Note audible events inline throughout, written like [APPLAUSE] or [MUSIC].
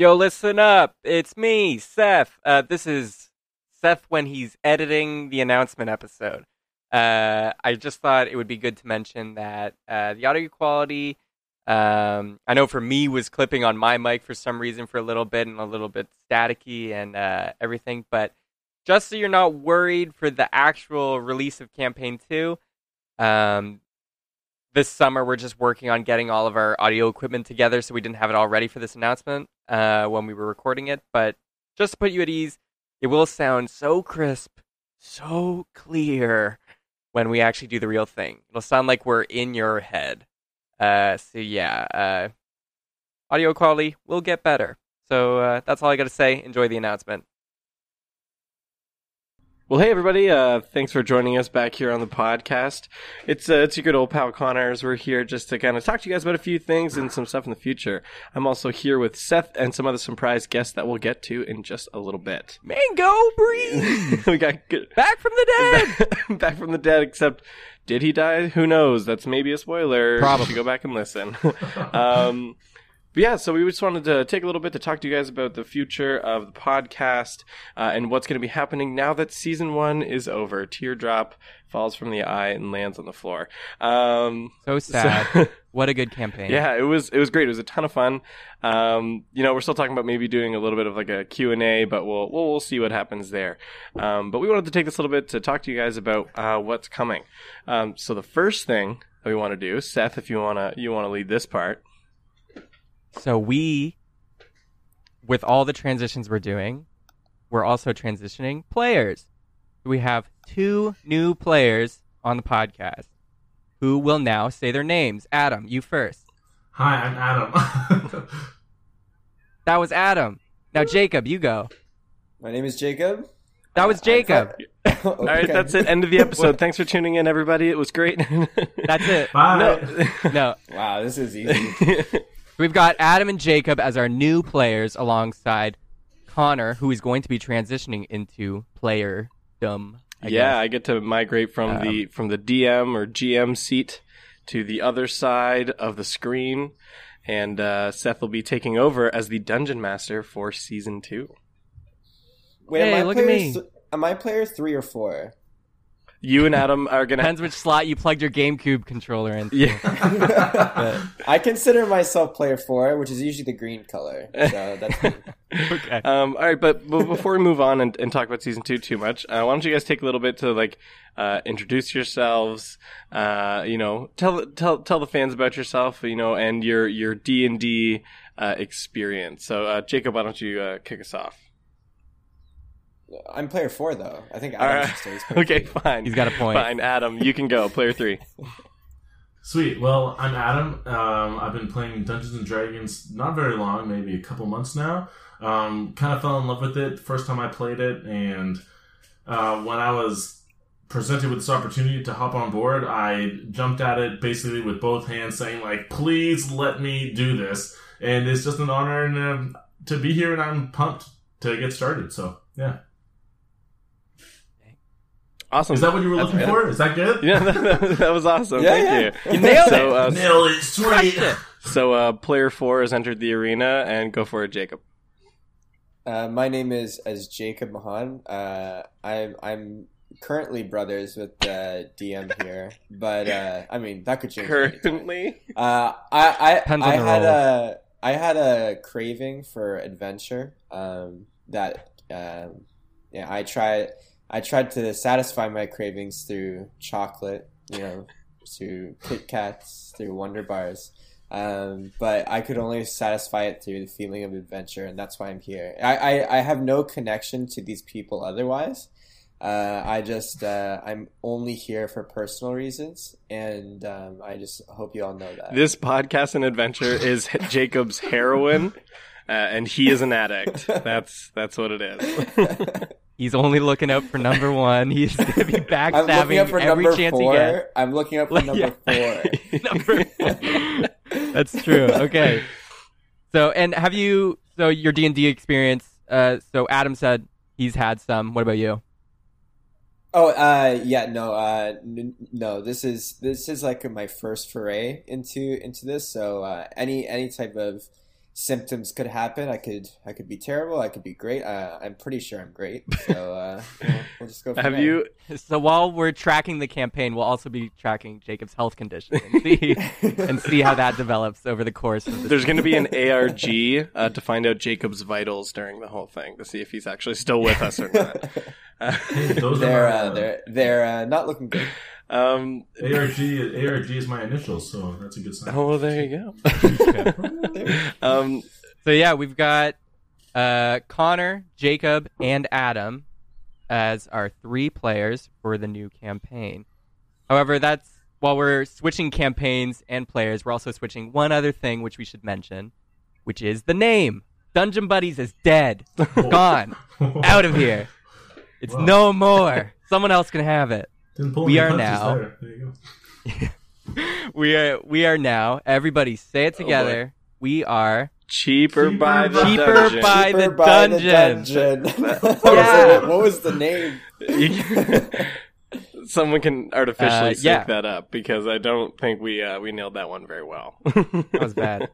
Yo, listen up. It's me, Seth. Uh, this is Seth when he's editing the announcement episode. Uh, I just thought it would be good to mention that uh, the audio quality, um, I know for me, was clipping on my mic for some reason for a little bit and a little bit staticky and uh, everything. But just so you're not worried for the actual release of Campaign 2, um, this summer we're just working on getting all of our audio equipment together so we didn't have it all ready for this announcement uh, when we were recording it. But just to put you at ease it will sound so crisp so clear when we actually do the real thing. It'll sound like we're in your head. Uh, so yeah uh, audio quality will get better. So uh, that's all i gotta say. Enjoy the announcement Well, hey everybody! Uh, thanks for joining us back here on the podcast. It's uh, it's your good old pal Connors. We're here just to kind of talk to you guys about a few things and some stuff in the future. I'm also here with Seth and some other surprise guests that we'll get to in just a little bit. mango breathe [LAUGHS] we got good, back from the dead [LAUGHS] back from the dead. Except, did he die? Who knows? That's maybe a spoiler. Probably. You should go back and listen. [LAUGHS] um, but yeah, so we just wanted to take a little bit to talk to you guys about the future of the podcast uh, and what's going to be happening now that season one is over. Teardrop falls from the eye and lands on the floor. Um, so sad so- [LAUGHS] what a good campaign yeah, it was it was great. It was a ton of fun. Um, you know, we're still talking about maybe doing a little bit of like a Q and A, but we'll, we'll we'll see what happens there. Um, but we wanted to take this little bit to talk to you guys about uh, what's coming. Um, so the first thing that we want to do, Seth, if you wanna you wanna lead this part. So we, with all the transitions we're doing, we're also transitioning players. We have two new players on the podcast who will now say their names. Adam, you first. Hi, I'm Adam. [LAUGHS] That was Adam. Now Jacob, you go. My name is Jacob. That was Jacob. [LAUGHS] okay. [LAUGHS] All right, that's it. End of the episode. Thanks for tuning in, everybody. It was great. That's it. Bye. No, Wow, this is easy. We've got Adam and Jacob as our new players alongside Connor, who is going to be transitioning into playerdom. I yeah, guess. I get to migrate from Um, the from the DM or GM seat to the other side of the screen, and uh, Seth will be taking over as the dungeon master for season two. Wait, Hey, am I look at me. am I player three or four? You and Adam are gonna. Depends which slot you plugged your GameCube controller in. yeah. [LAUGHS] I consider myself player four, which is usually the green color. So that's [LAUGHS] okay. Um, all right, but, but before we move on and, and talk about season two too much, uh, why don't you guys take a little bit to like uh, introduce yourselves? Uh, you know, tell tell tell the fans about yourself. You know, and your your D and D uh, experience. So, uh, Jacob, why don't you uh, kick us off? I'm player four though. I think Adam right. should stay as [LAUGHS] player Okay, three. fine. He's got a point. Fine, Adam, you can go. Player three. [LAUGHS] Sweet. Well, I'm Adam. Um, I've been playing Dungeons and Dragons not very long, maybe a couple months now. Um, kind of fell in love with it the first time I played it, and uh, when I was presented with this opportunity to hop on board, I jumped at it basically with both hands, saying like, "Please let me do this." And it's just an honor and um, to be here, and I'm pumped to get started. So, yeah. Awesome. Is that what you were looking good. for? Is that good? [LAUGHS] Yeah, that, that was awesome. Yeah, Thank yeah. you. You nailed so, it. uh, Nail it, sweet. so uh, player four has entered the arena, and go for it, Jacob. Uh, my name is as Jacob Mahon. Uh, I'm I'm currently brothers with the DM here, but uh, I mean that could change. Currently, Uh, I I, Depends on I the had role. a I had a craving for adventure. Um, that um, yeah, I tried I tried to satisfy my cravings through chocolate, you know, through Kit Kats, through Wonder Bars. Um, but I could only satisfy it through the feeling of adventure, and that's why I'm here. I, I, I have no connection to these people otherwise. Uh, I just uh, I'm only here for personal reasons, and um, I just hope you all know that. this podcast and adventure is Jacob's heroin, uh, and he is an addict. [LAUGHS] That's that's what it is. [LAUGHS] He's only looking out for number one. He's going to be [LAUGHS] backstabbing every chance four. he gets. I'm looking up for [LAUGHS] number Yeah. four. [LAUGHS] number four. That's true. Okay. So, and have you? So your D and D experience. Uh, so Adam said he's had some. What about you? Oh, uh, yeah, no, uh, n- no. This is this is like my first foray into into this. So uh, any any type of symptoms could happen. I could I could be terrible. I could be great. Uh, I'm pretty sure I'm great. [LAUGHS] So uh, we'll, we'll just go. From Have there. you? So while we're tracking the campaign, we'll also be tracking Jacob's health condition and see [LAUGHS] and see how that develops over the course of the There's going to be an ARG uh, to find out Jacob's vitals during the whole thing to see if he's actually still with us or not. [LAUGHS] Uh, they're uh, they're they're uh, not looking good. um, ARG. ARG is my initials, so that's a good sign. oh, well, there you go. [LAUGHS] um, So yeah, we've got uh, Connor, Jacob, and Adam as our three players for the new campaign. However, that's while we're switching campaigns and players, we're also switching one other thing which we should mention, which is the name. Dungeon Buddies is dead, [LAUGHS] gone, out of here. It's Wow. no more. Someone else can have it. We are now- There. there you go. [LAUGHS] We are we are now. Everybody say it Oh, together. we are cheaper, Cheaper by the Cheaper dungeon. by- the Cheaper by the dungeon. dungeon. [LAUGHS] Yeah. what was the name? [LAUGHS] Someone can artificially Uh, sync yeah. that up because I don't think we uh, we nailed that one very well. That was bad.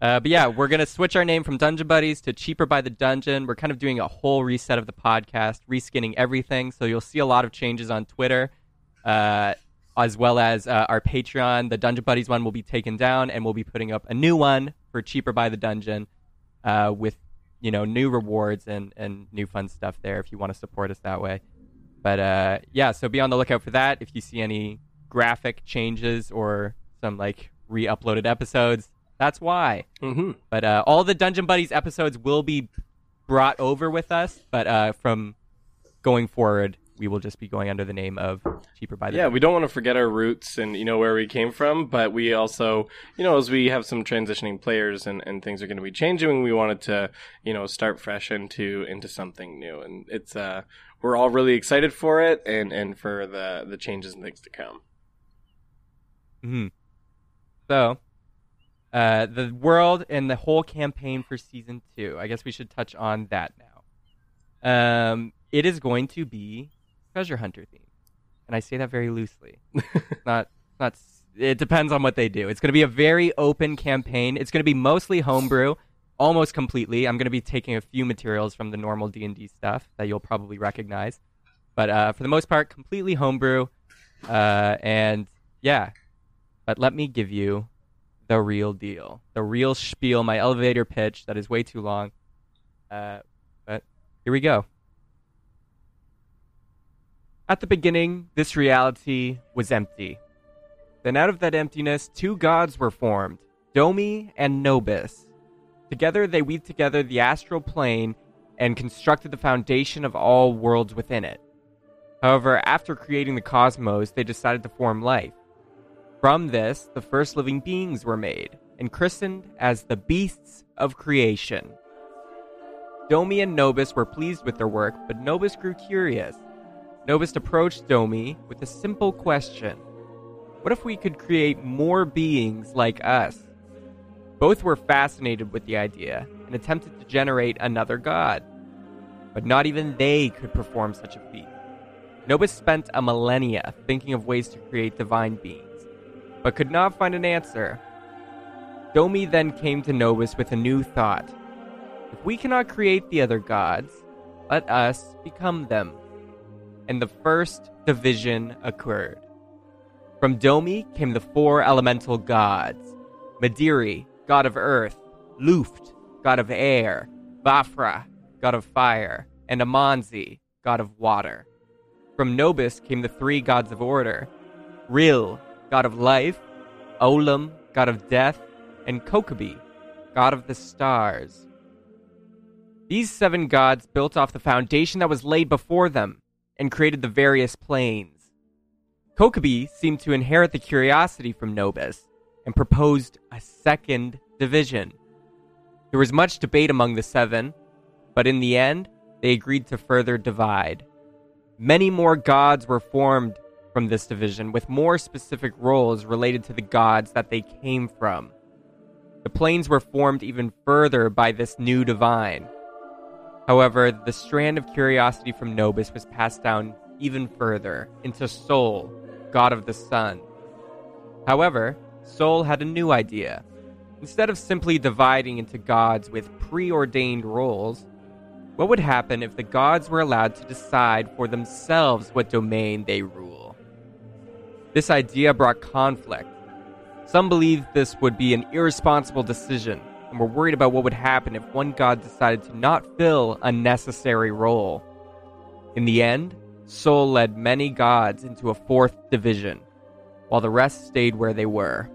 Uh, but yeah, we're gonna switch our name from Dungeon Buddies to Cheaper by the Dungeon. We're kind of doing a whole reset of the podcast, reskinning everything. So you'll see a lot of changes on Twitter, uh, as well as uh, our Patreon. The Dungeon Buddies one will be taken down, and we'll be putting up a new one for Cheaper by the Dungeon, uh, with you know new rewards and and new fun stuff there if you want to support us that way. But uh, yeah, so be on the lookout for that. If you see any graphic changes or some like re-uploaded episodes, that's why. hmm But uh, all the Dungeon Buddies episodes will be brought over with us. But uh, from going forward, we will just be going under the name of Cheaper by the Yeah, we don't want to forget our roots and you know where we came from, but we also, you know, as we have some transitioning players and, and things are going to be changing, we wanted to, you know, start fresh into into something new, and it's uh, we're all really excited for it and and for the the changes and things to come. hmm So, uh, the world and the whole campaign for season two. I guess we should touch on that now. Um, it is going to be treasure hunter themed, and I say that very loosely. [LAUGHS] not, not. It depends on what they do. It's going to be a very open campaign. It's going to be mostly homebrew, almost completely. I'm going to be taking a few materials from the normal D and D stuff that you'll probably recognize, but uh, for the most part, completely homebrew. Uh, and yeah, but let me give you the real deal, the real spiel, my elevator pitch that is way too long. Uh, but here we go. At the beginning, this reality was empty. Then, out of that emptiness, two gods were formed Domi and Nobis. Together, they weaved together the astral plane and constructed the foundation of all worlds within it. However, after creating the cosmos, they decided to form life. From this, the first living beings were made and christened as the beasts of creation. Domi and Nobis were pleased with their work, but Nobis grew curious. Nobis approached Domi with a simple question What if we could create more beings like us? Both were fascinated with the idea and attempted to generate another god. But not even they could perform such a feat. Nobis spent a millennia thinking of ways to create divine beings, but could not find an answer. Domi then came to Nobis with a new thought. If we cannot create the other gods, let us become them. And the first division occurred. From Domi came the four elemental gods Madiri, god of earth, Luft, god of air, Vafra, god of fire, and Amanzi, god of water. From Nobis came the three gods of order Ril, god of life, Olam, god of death, and Kokobi, god of the stars. These seven gods built off the foundation that was laid before them and created the various planes. Kokobi seemed to inherit the curiosity from Nobis and proposed a second division. There was much debate among the seven, but in the end, they agreed to further divide. Many more gods were formed from this division, with more specific roles related to the gods that they came from. The planes were formed even further by this new divine. However, the strand of curiosity from Nobis was passed down even further into Sol, god of the sun. However, Sol had a new idea. instead of simply dividing into gods with preordained roles, what would happen if the gods were allowed to decide for themselves what domain they rule? This idea brought conflict. Some believed this would be an irresponsible decision and were worried about what would happen if one god decided to not fill a necessary role. In the end, Sol led many gods into a fourth division, while the rest stayed where they were.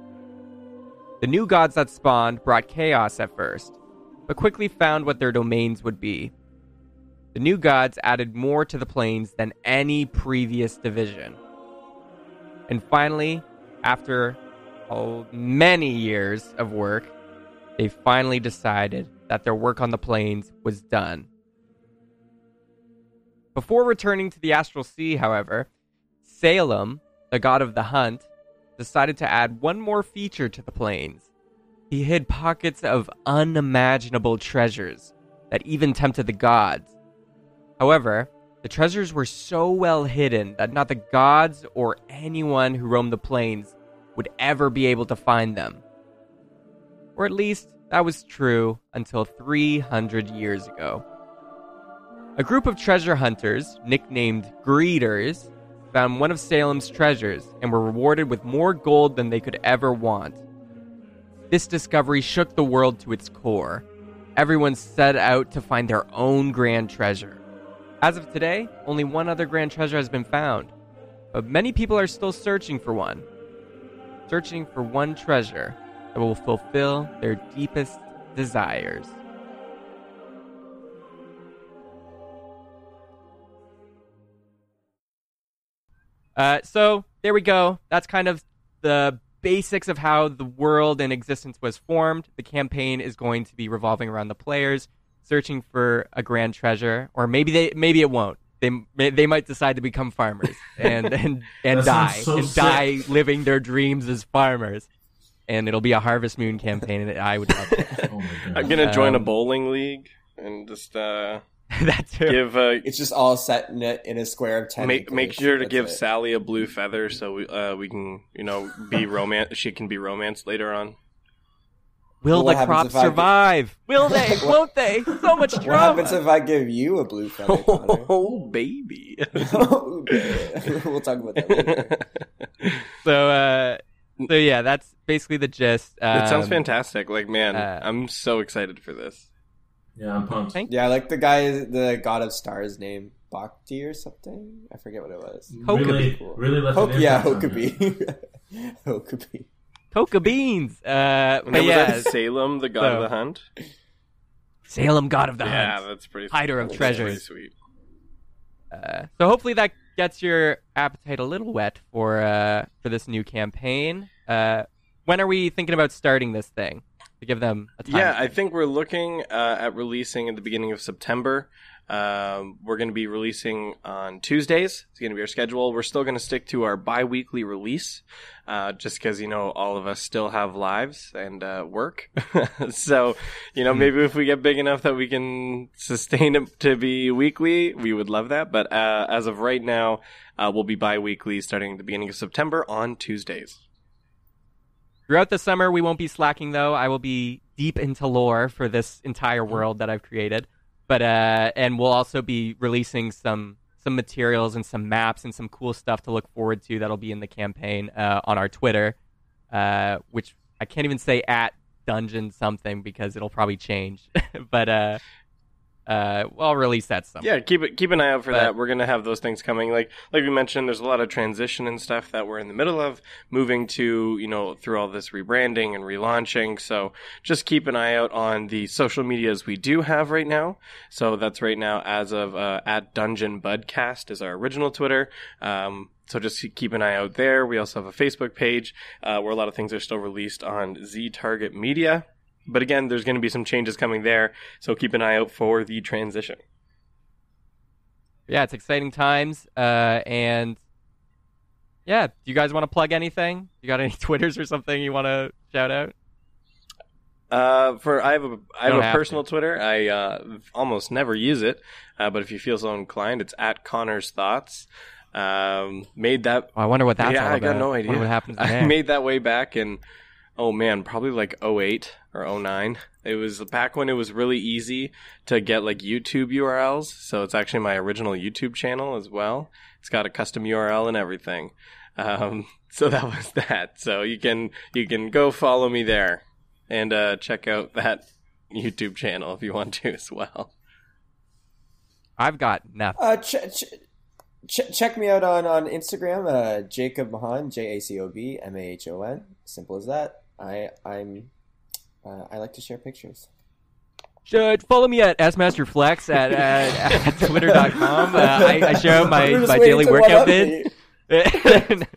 The new gods that spawned brought chaos at first, but quickly found what their domains would be. The new gods added more to the planes than any previous division. And finally, after oh, many years of work, they finally decided that their work on the planes was done. Before returning to the Astral Sea, however, Salem, the god of the hunt, decided to add one more feature to the planes. He hid pockets of unimaginable treasures that even tempted the gods. However, the treasures were so well hidden that not the gods or anyone who roamed the plains would ever be able to find them. Or at least, that was true until 300 years ago. A group of treasure hunters, nicknamed Greeters, found one of Salem's treasures and were rewarded with more gold than they could ever want. This discovery shook the world to its core. Everyone set out to find their own grand treasure. As of today, only one other grand treasure has been found, but many people are still searching for one. Searching for one treasure that will fulfill their deepest desires. Uh, so there we go. That's kind of the basics of how the world and existence was formed. The campaign is going to be revolving around the players searching for a grand treasure, or maybe they maybe it won't. They they might decide to become farmers and [LAUGHS] and and die so and sick. die living their dreams as farmers. And it'll be a Harvest Moon campaign, and I would love it. [LAUGHS] oh I'm gonna join a Um, bowling league and just uh, [LAUGHS] that too. give uh, It's just all set in a, in a square of ten. make make sure to That's give it. Sally a blue feather so we uh, we can you know be romance. she can be romance later on. Will What the happens crops if I- survive? [LAUGHS] Will they? Won't they? So much drama. What drama. happens if I give you a blue feather, Connor? [LAUGHS] Oh baby. Oh, [LAUGHS] we'll talk about that later. so, uh, so yeah, that's basically the gist. It sounds Um, fantastic. Like man, uh, I'm so excited for this. Yeah, I'm pumped. Thank- Yeah, I like the guy, the god of stars name Bhakti or something. I forget what it was. Really, Cool. really left Hok- an yeah, impact on Hokaby. Hokaby. Coca beans. Uh, but yeah, Salem, the god So- of the hunt? Salem, god of the Yeah, hunt. Yeah, that's pretty. Hider of that's treasures. sweet. Uh, so hopefully that gets your appetite a little wet for uh, for this new campaign. Uh, when are we thinking about starting this thing? To give them a time. Yeah, I think we're looking uh, at releasing at the beginning of September. Um, we're going to be releasing on Tuesdays. It's going to be our schedule. We're still going to stick to our bi-weekly release, uh, just because you know all of us still have lives and uh, work. [LAUGHS] so, you know, maybe if we get big enough that we can sustain it to be weekly, we would love that. But uh, as of right now, uh, we'll be bi-weekly starting at the beginning of September on Tuesdays. Throughout the summer, we won't be slacking though. I will be deep into lore for this entire world that I've created. But uh, and we'll also be releasing some some materials and some maps and some cool stuff to look forward to that'll be in the campaign uh, on our Twitter, uh, which I can't even say at dungeon something because it'll probably change. [LAUGHS] but uh, well, I'll release that some. Yeah, keep it keep an eye out for But- that. We're gonna have those things coming. Like like we mentioned, there's a lot of transition and stuff that we're in the middle of moving to. You know, through all this rebranding and relaunching. So just keep an eye out on the social medias we do have right now. So that's right now as of uh, at Dungeon Budcast is our original Twitter. Um, so just keep an eye out there. We also have a Facebook page uh, where a lot of things are still released on Z Target Media. But again, there's going to be some changes coming there, so keep an eye out for the transition. yeah, it's exciting times. Uh, and yeah, do you guys want to plug anything? You got any [LAUGHS] Twitters or something you want to shout out? Uh, for I have a I have Don't a have personal Twitter. I uh, almost never use it, uh, but if you feel so inclined, it's at Connor's Thoughts. Um, made that. Oh, I wonder what that's yeah, I got no idea. what happens [LAUGHS] I made that way back in oh man, probably like 08 or 09. It was back when it was really easy to get like YouTube URLs. So it's actually my original YouTube channel as well. It's got a custom URL and everything. Um, [LAUGHS] so that was that. So you can you can go follow me there and uh, check out that [LAUGHS] YouTube channel if you want to as well. I've got nothing. Uh, ch- ch- ch- check me out on, on Instagram, uh, Jacob Mahon, J A C O B M A H O N. Simple as that. I I'm uh, I like to share pictures. Should follow me at smasterflex at, at, at twitter.com. Uh, I, I share [LAUGHS] my, my daily workout one-up vid. [LAUGHS]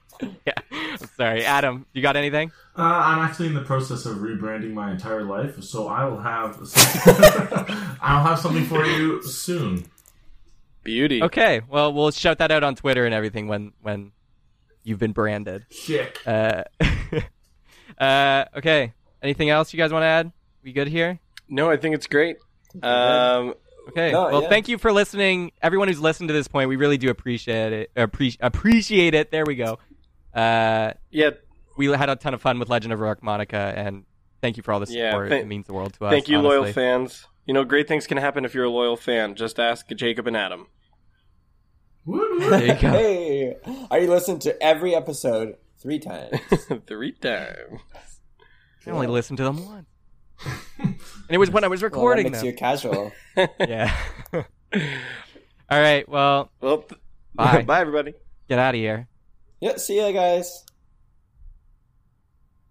yeah. I'm sorry, Adam. You got anything? Uh, I'm actually in the process of rebranding my entire life, so I will have [LAUGHS] I'll have something for you soon. Beauty. Okay. Well, we'll shout that out on Twitter and everything when when you've been branded. Shit. Uh, uh, okay. Anything else you guys want to add? We good here? No, I think it's great. Um, Okay. No, well, yeah. thank you for listening, everyone who's listened to this point. We really do appreciate it. Appre- appreciate it. There we go. Uh, yeah, we had a ton of fun with Legend of Rock Monica, and thank you for all the Yeah, support. it means the world to us. thank you, loyal fans. You know, great things can happen if you're a loyal fan. Just ask Jacob and Adam. Woo, woo. There you go. Hey, are you listening to every episode three times? [LAUGHS] Three times. I only listened to them once, [LAUGHS] and it was when I was Well, that recording makes them. you casual. [LAUGHS] Yeah. all right. Well, Well, th- Bye. bye, everybody. get out of here. Yeah, see ya, guys.